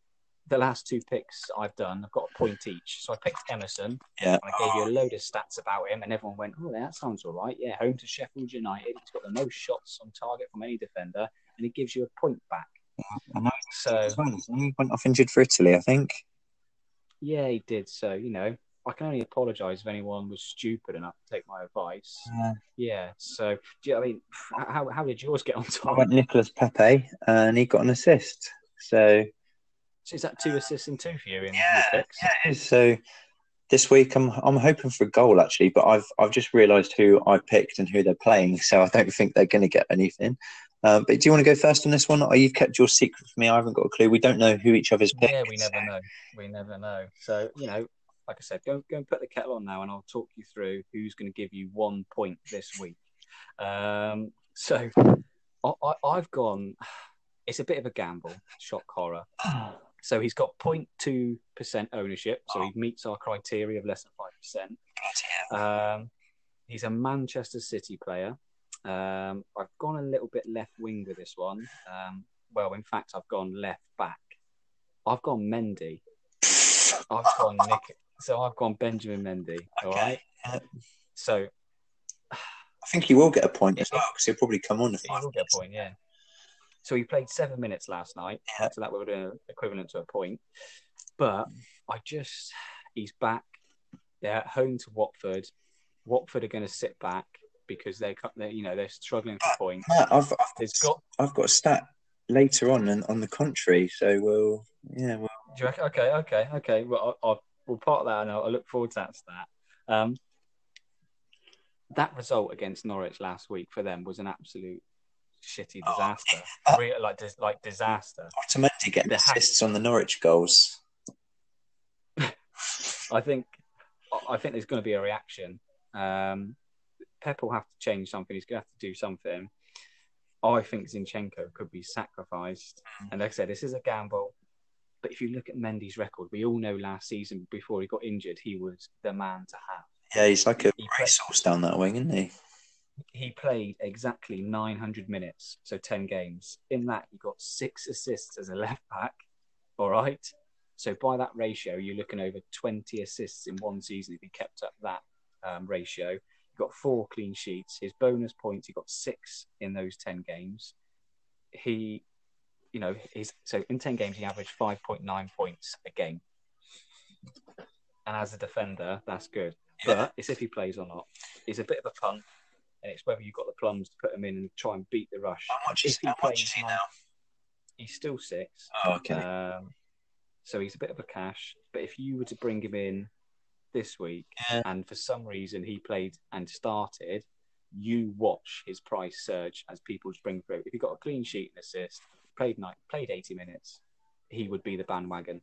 the last two picks I've done, I've got a point each. So I picked Emerson. Yeah. I gave you a load of stats about him, and everyone went, "Oh, that sounds all right." Yeah, home to Sheffield United. He's got the most shots on target from any defender, and he gives you a point back. I know. So well, he went off injured for Italy, I think. yeah, he did. So you know, I can only apologise if anyone was stupid enough to take my advice. Uh, Yeah. So, do you, I mean, how, how did yours get on I top? went Nicolas Pepe, and he got an assist. So So is that two assists and two for you in Yeah, yeah, it is. So this week I'm I'm hoping for a goal actually, but I've I've just realised who I picked and who they're playing, so I don't think they're going to get anything. Um, but do you want to go first on this one? Or you've kept your secret from me. I haven't got a clue. We don't know who each other's picked. Yeah, we never know. We never know. So, you know, like I said, go go and put the kettle on now, and I'll talk you through who's going to give you one point this week. Um, so, I, I, I've gone. It's a bit of a gamble. Shock horror. So he's got 0.2 percent ownership, so he meets our criteria of less than five percent. Um, he's a Manchester City player. Um, I've gone a little bit left wing with this one. Um, well, in fact, I've gone left back. I've gone Mendy. I've gone Nick. So I've gone Benjamin Mendy. All Okay. right. So I think he will get a point as well because he'll probably come on he will get a point, yeah. So he played seven minutes last night, Yeah. so that would have been equivalent to a point. But I just, he's back. They're at home to Watford. Watford are going to sit back because they, they, you know, they're struggling for points. Matt, I've I've got. I've got a stat later on and on the contrary. So we'll yeah we'll Do you? Okay, okay, okay. Well, I'll, I'll we'll part that, and I'll, I'll look forward to that stat. Um, that result against Norwich last week for them was an absolute shitty Oh, disaster. uh, Real, like, dis, like disaster. Otamendi getting The assists on the Norwich goals. I think I think there's going to be a reaction. Um, Pep will have to change something. He's going to have to do something. I think Zinchenko could be sacrificed. And like I said, this is a gamble. But if you look at Mendy's record, we all know last season before he got injured, he was the man to have. Yeah, he's like a He racehorse down that wing, isn't he? He played exactly 900 minutes, so 10 games. In that, he got six assists as a left back. All right. So by that ratio, you're looking over 20 assists in one season if he kept up that um, ratio. He got four clean sheets. His bonus points, he got six in those 10 games. He, you know, he's so in 10 games, he averaged 5.9 points a game. And as a defender, that's good. But it's if he plays or not. He's a bit of a punt, and it's whether you've got the plums to put him in and try and beat the rush. How much is, he how much is he now? He's still six. Oh, okay. Um, so he's a bit of a cash. But if you were to bring him in this week, Yeah. and for some reason he played and started, you watch his price surge as people spring through. If he got a clean sheet and assist, played night, played eighty minutes, he would be the bandwagon.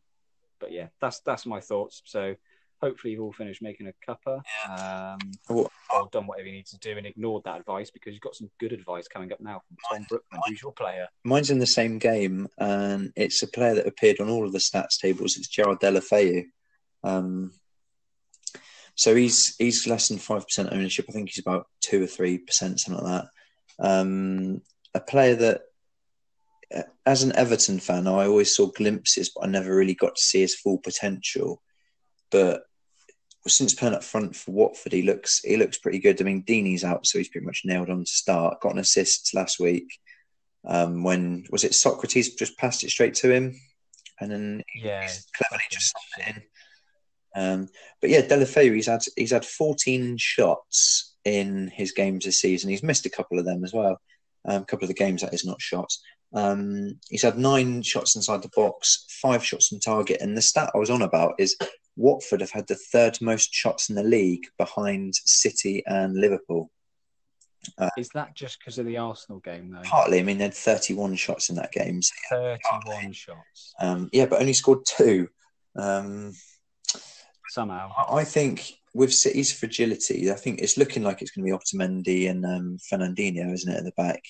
But yeah, that's that's my thoughts. So hopefully you've all finished making a cuppa um, Well, or done whatever you need to do and ignored that advice because you've got some good advice coming up now from Tom Brookman, who's your player. Mine's in the same game, and it's a player that appeared on all of the stats tables. It's Gerard Deulofeu. Um, so he's he's less than five percent ownership. I think he's about two or three percent, something like that. Um, a player that, uh, as an Everton fan, I always saw glimpses, but I never really got to see his full potential. But since playing up front for Watford, he looks he looks pretty good. I mean, Deeney's out, so he's pretty much nailed on to start. Got an assist last week um, when was it Sokratis just passed it straight to him, and then he Yeah, cleverly just it in. Um, but yeah, Deulofeu, he's had he's had 14 shots in his games this season. He's missed a couple of them as well. Um, a couple of the games that is not shots. Um, he's had nine shots inside the box, five shots on target, and the stat I was on about is Watford have had the third most shots in the league behind City and Liverpool. is that just because of the Arsenal game though? Partly, I mean, they had 31 shots in that game. So, Thirty-one shots um, yeah, but only scored two. Um, somehow. I think with City's fragility, I think it's looking like it's going to be Otamendi and um, Fernandinho, isn't it, at the back?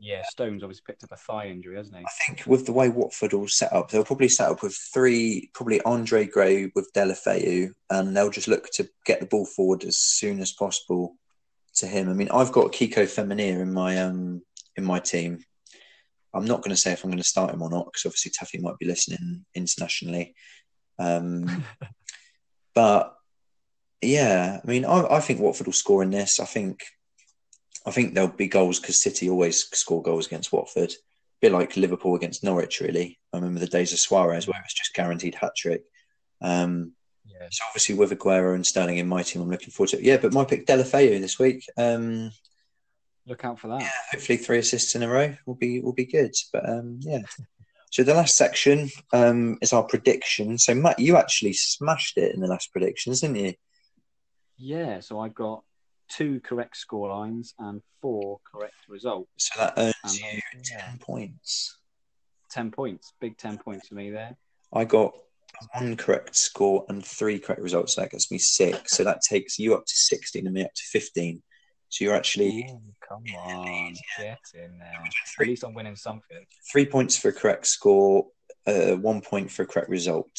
Yeah, Stones obviously picked up a thigh injury, hasn't he? I think with the way Watford will set up, they'll probably set up with three, probably Andre Gray with Deulofeu, and they'll just look to get the ball forward as soon as possible to him. I mean, I've got Kiko Femenía in my um in my team. I'm not going to say if I'm going to start him or not because obviously Taffy might be listening internationally. Um, but yeah, I mean, I, I think Watford will score in this. I think, I think there'll be goals because City always score goals against Watford. A bit like Liverpool against Norwich, really. I remember the days of Suarez where it was just guaranteed hat trick. Um, Yeah. so obviously with Aguero and Sterling in my team, I'm looking forward to it. Yeah, but my pick Deulofeu this week. Um, Look out for that. Yeah, hopefully three assists in a row will be will be good. But um, yeah. So the last section um, is our prediction. So Matt, you actually smashed it in the last predictions, didn't you? Yeah, so I got two correct score lines and four correct results. So that earns And you then, yeah, ten points. 10 points. Big 10 points for me there. I got one correct score and three correct results. So that gets me six. So that takes you up to sixteen and me up to fifteen. So you're actually Ooh, come on, get in there. At three least I'm winning something. three points for a correct score, uh, one point for a correct result.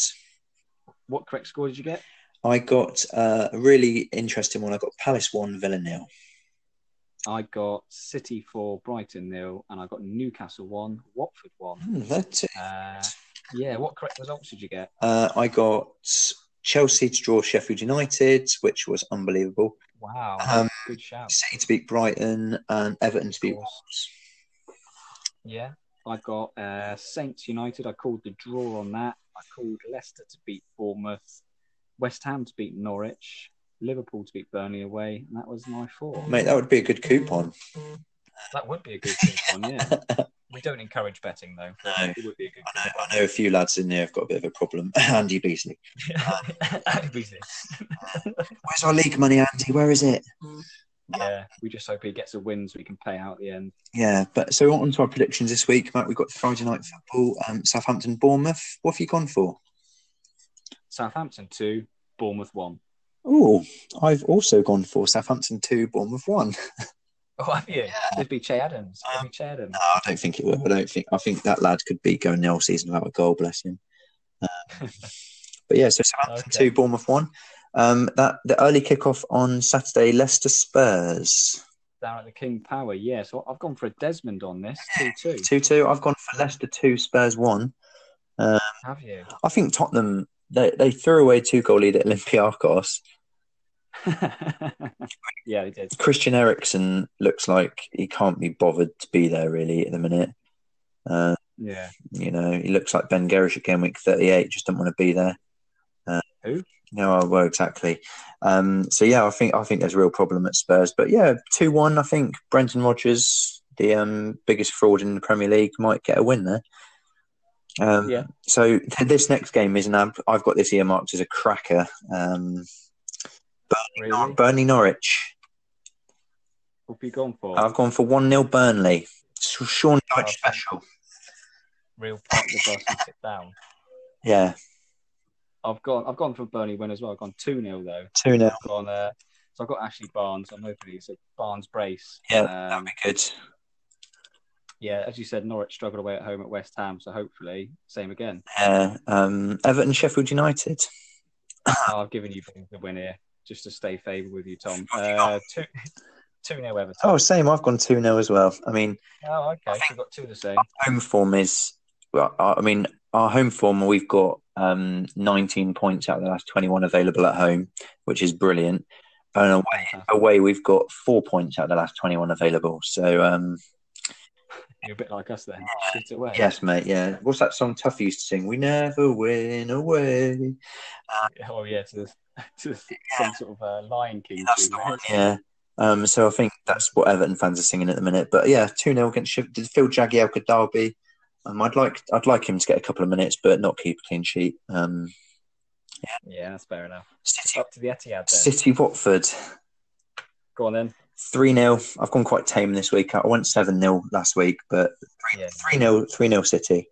What correct score did you get? I got uh, a really interesting one. I got Palace one, Villa nil. I got City 4, Brighton nil, and I got Newcastle 1, Watford 1. Hmm, that's it. Uh, yeah, what correct results did you get? Uh, I got Chelsea to draw Sheffield United, which was unbelievable. Wow, Um, good shout. City to beat Brighton and Everton to beat. Wolves. Yeah, I got uh, Saints United. I called the draw on that. I called Leicester to beat Bournemouth, West Ham to beat Norwich, Liverpool to beat Burnley away, and that was my four. Mate, that would be a good coupon. That would be a good coupon, yeah. We don't encourage betting though. No. It would be a good I know, I know a few lads in there have got a bit of a problem. Andy Beasley. Andy Beasley. Where's our league money, Andy? Where is it? yeah, we just hope he gets a win so we can pay out at the end. Yeah, but so on to our predictions this week, Matt. We've got Friday night football, um, Southampton, Bournemouth. What have you gone for? Southampton two, Bournemouth one. Oh, I've also gone for Southampton 2, Bournemouth 1. Oh, have you? It'd be Che Adams. It'd be Che Adams. No, I don't think it will. I don't think. I think that lad could be going the whole season without a goal. Bless him. Um, but yeah, so Southampton Okay. two, Bournemouth one. Um, that the early kickoff on Saturday, Leicester Spurs Down at the King Power, yeah. So I've gone for a Desmond on this, 2 2. two two. I've gone for Leicester two, Spurs one. Have you? I think Tottenham they they threw away two goal lead at Olympiacos. yeah, they did. Christian Eriksen looks like he can't be bothered to be there really at the minute. Uh, Yeah. you know, he looks like Ben Gerish again, week thirty-eight. Just don't want to be there. Uh, Who? No, well, exactly. Um, so yeah, I think I think there's a real problem at Spurs. But yeah, two one. I think Brendan Rodgers, the um, biggest fraud in the Premier League, might get a win there. Um, Yeah. So this next game is an ab- I've got this earmarked as a cracker. Um, Really? Burnley Norwich. What have you gone for? I've gone for one 0 Burnley. Sean Dyche Oh, special. Real park the bus and sit down. Yeah. I've gone. I've gone for a Burnley win as well. I've gone two 0 though. Two 0 gone. Uh, so I've got Ashley Barnes. I'm hoping it's a Barnes brace. Yeah, Um, that'd be good. Yeah, as you said, Norwich struggled away at home at West Ham. So hopefully, same again. Yeah. Um, Everton, Sheffield United. I've given you the win here just to stay favoured with you, Tom. Uh, two two 0 Everton. Oh, same. I've gone two 0 as well. I mean, Oh, okay. So we've got two the same. home form is. Well, I I mean, our home form. We've got um, 19 points out of the last 21 available at home, which is brilliant. And away, away we've got four points out of the last 21 available. So um, You're a bit like us then. Shoot away. yes, mate. Yeah. What's that song Tuffy used to sing? We never win away. Oh yeah, to, the, to the, some sort of uh, Lion King. That's tune, the right? one. Yeah. Um, so I think that's what Everton fans are singing at the minute. But yeah, two 0 against Phil Jagielka Derby? Um, I'd like I'd like him to get a couple of minutes, but not keep a clean sheet. Um, Yeah, that's fair enough. City, Up to the Etihad then. City Watford Go on then. 3 0. I've gone quite tame this week. I went 7 0 last week, but 3 0 3 0 City.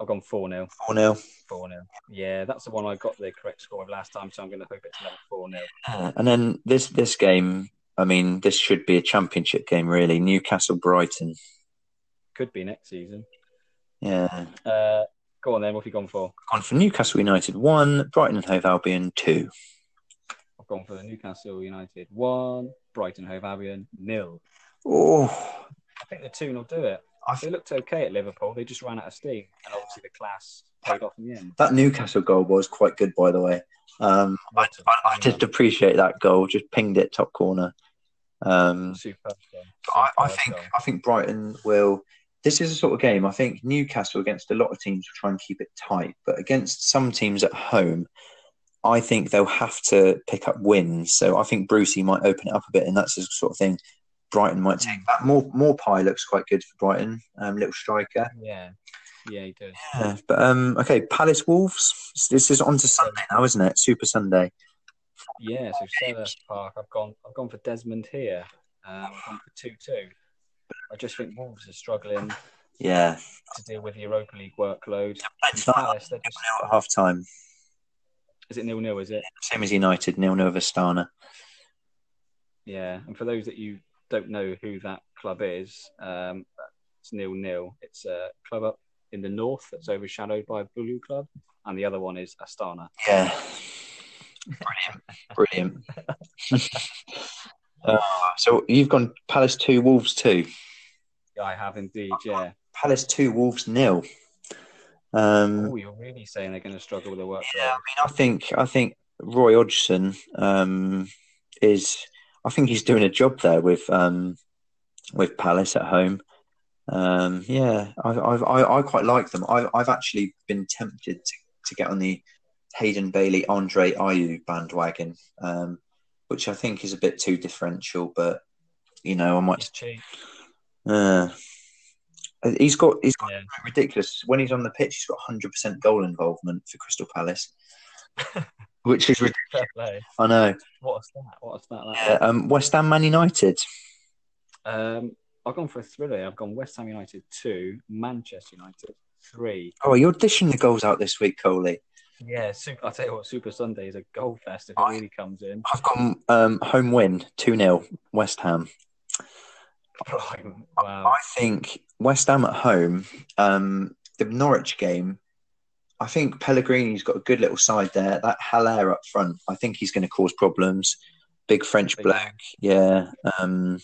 I've gone 4 0. 4 0. 4 0. Yeah, that's the one I got the correct score of last time, so I'm going to hope it's another 4 0. And then this, this game, I mean, this should be a championship game, really. Newcastle Brighton. Could be next season. Yeah. Uh, go on then. What have you gone for? Gone for Newcastle United 1, Brighton and Hove Albion 2 gone for the Newcastle United one, Brighton Hove Albion nil. Oh, I think the two will do it. I They looked okay at Liverpool. They just ran out of steam, and obviously the class paid off in the end. that Newcastle goal was quite good, by the way. Um, I, I, I did appreciate that goal. Just pinged it top corner. Um, Superb goal. I, I think goal. I think Brighton will. This is a sort of game. I think Newcastle against a lot of teams will try and keep it tight, but against some teams at home, I think they'll have to pick up wins. So I think Brucey might open it up a bit, and that's the sort of thing. Brighton might take that. More Maupay looks quite good for Brighton. Um, little striker. Yeah, yeah, he does. Yeah, but um, okay, Palace Wolves. This is on to Sunday now, isn't it? Super Sunday. Yeah, so Selhurst Park. I've gone. I've gone for Desmond here. Um, I've gone for two-two. I just think Wolves are struggling Yeah, to deal with the Europa League workload. it's not Palace, they're just, at half time. Is it nil-nil? Is it? Same as United, nil nil Vistana. Yeah. And for those that you don't know who that club is, um, it's nil-nil. It's a club up in the north that's overshadowed by a Bulu club, and the other one is Astana. Yeah. Brilliant. Brilliant. uh, so you've gone Palace 2, Wolves 2. I have indeed. Yeah. Palace 2, Wolves nil. Um, Oh, you're really saying they're going to struggle with the work? yeah, I mean, I think I think Roy Hodgson um, is. I think he's doing a job there with um, with Palace at home. Um, yeah, I, I I quite like them. I, I've actually been tempted to, to get on the Hayden Bailey Andre Ayew bandwagon, um, which I think is a bit too differential. But you know, I might. It's cheap. Uh, he's got he's got Yeah. ridiculous when he's on the pitch. He's got hundred percent goal involvement for Crystal Palace, which is ridiculous. I know. What a stat! What a stat! That Yeah, um, West Ham, Man United. Um, I've gone for a thriller. I've gone West Ham United two, Manchester United three. Oh, you're dishing the goals out this week, Coley. Yeah, super, I'll tell you what, Super Sunday is a goal fest if it I- really comes in. I've gone um, home win two 0 West Ham. Wow. I think West Ham at home. Um, the Norwich game. I think Pellegrini's got a good little side there. That Haller up front. I think he's going to cause problems. Big French Big bloke. Yeah. Um,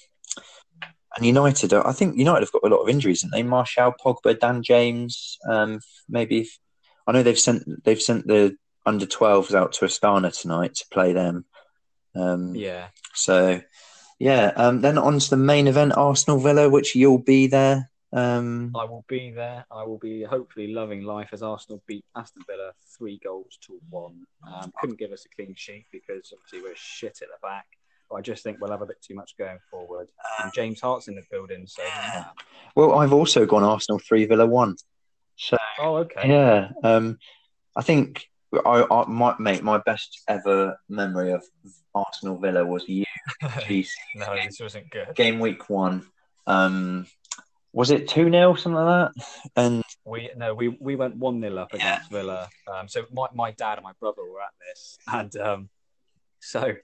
and United, I think United have got a lot of injuries, haven't they? Martial, Pogba, Dan James, um, maybe. If, I know they've sent they've sent the under 12s out to Astana tonight to play them. Um, Yeah, So, yeah. Um, then on to the main event, Arsenal Villa, which you'll be there. Um, I will be there. I will be hopefully loving life as Arsenal beat Aston Villa three goals to one. Um, couldn't give us a clean sheet because obviously we're shit at the back. But I just think we'll have a bit too much going forward. And James Hart's in the building, so Yeah. well, I've also gone Arsenal three Villa one. So oh okay. yeah, um, I think I, I my mate my best ever memory of Arsenal Villa was you GC no, this wasn't good. game week one. Um, Was it two 0 something like that? And We no, we we went one 0 up Yeah. against Villa. Um, so my, my dad and my brother were at this, and um, so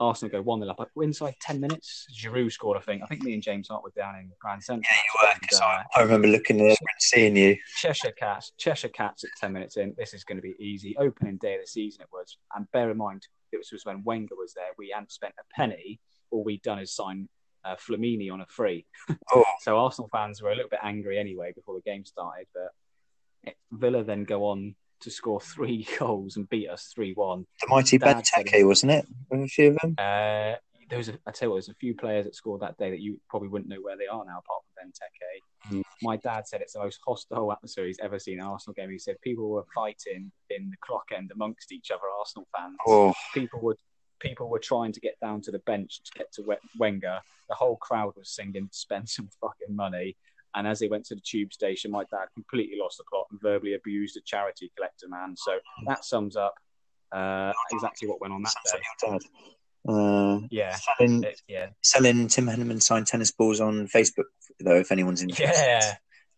Arsenal go one 0 up. But inside ten minutes, Giroud scored. I think. I think me and James Hart were down in Grand Central. And, uh, I remember looking there and seeing you. Cheshire Cats, Cheshire Cats at 10 minutes in. This is going to be easy. Opening day of the season it was. And bear in mind, it was, was when Wenger was there. We hadn't spent a penny. All we'd done is sign uh, Flamini on a free. Oh, So Arsenal fans were a little bit angry anyway before the game started. But Villa then go on to score three goals and beat us 3 1. the mighty Benteke, wasn't it? A few of them. Uh, there was a, I tell you what, there's a few players that scored that day that you probably wouldn't know where they are now, apart from Benteke. Mm. My dad said it's the most hostile atmosphere he's ever seen in an Arsenal game. He said people were fighting in the clock end amongst each other, Arsenal fans. Oh, People would people were trying to get down to the bench to get to We- Wenger. The whole crowd was singing "Spend some fucking money." And as they went to the tube station, my dad completely lost the plot and verbally abused a charity collector man. So that sums up uh, exactly what went on that sounds day. like. Uh, Yeah, selling, it- yeah, selling Tim Henman signed tennis balls on Facebook, though, if anyone's interested. Yeah.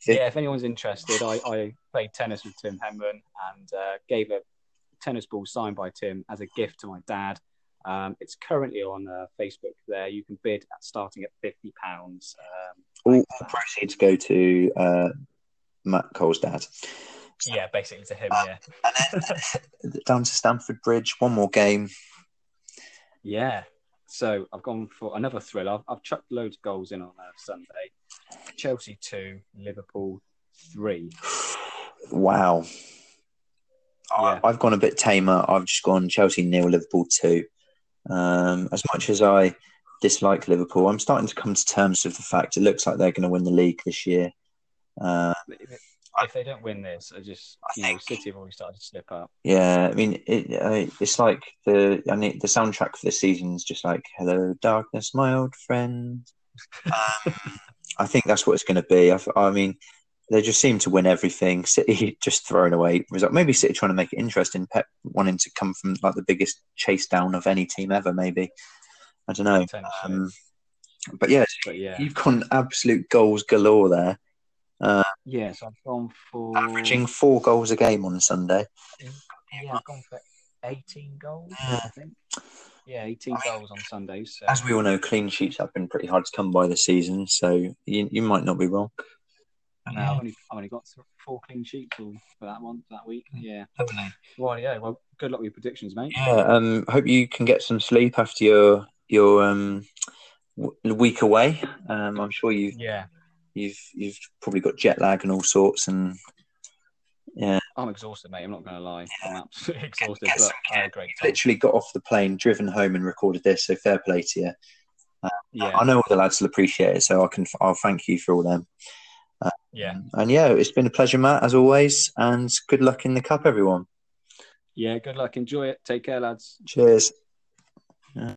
Yeah. If anyone's interested, I, I played tennis with Tim Henman and uh, gave a tennis ball signed by Tim as a gift to my dad. Um, it's currently on uh, Facebook there. You can bid at starting at £50. Um, All, all proceeds go to uh, Matt Cole's dad. yeah, basically to him, yeah. And then down to Stamford Bridge, one more game. Yeah. So I've gone for another thriller. I've, I've chucked loads of goals in on uh, Sunday. Chelsea 2, Liverpool 3. Wow. Yeah. I, I've gone a bit tamer. I've just gone Chelsea nil, Liverpool two. Um, as much as I dislike Liverpool, I'm starting to come to terms with the fact it looks like they're going to win the league this year. Uh, If, they don't win this, I just, I you know, think- City have already started to slip up. yeah, I mean, it, uh, it's like the I mean, the soundtrack for this season is just like "Hello, darkness, my old friend." Um, I think that's what it's going to be. I, I mean, they just seem to win everything. City just throwing away result. Maybe City trying to make it interesting. Pep wanting to come from like the biggest chase down of any team ever. Maybe I don't know. Um, but yeah, But yeah. you've gone absolute goals galore there. Uh, Yes, I've gone for averaging four goals a game on Sunday. Yeah, I've gone for eighteen goals. Yeah. I think. Yeah, eighteen I mean, goals on Sundays. So. As we all know, clean sheets have been pretty hard to come by this season, so you, you might not be wrong. And I've only, I've only got four clean sheets all for that one that week. Yeah. Totally. Well, yeah. Well, good luck with your predictions, mate. Yeah, um, hope you can get some sleep after your your um, week away. Um, I'm sure you Yeah. you've you've probably got jet lag and all sorts, and yeah, I'm exhausted, mate. I'm not going to lie. I'm absolutely exhausted, get but I had a great time. literally got off the plane, driven home, and recorded this. So fair play to you. Yeah. I know all the lads will appreciate it, so I can I'll thank you for all them. Yeah. And yeah, it's been a pleasure, Matt, as always, and good luck in the cup, everyone. Yeah. Good luck. Enjoy it. Take care, lads. Cheers.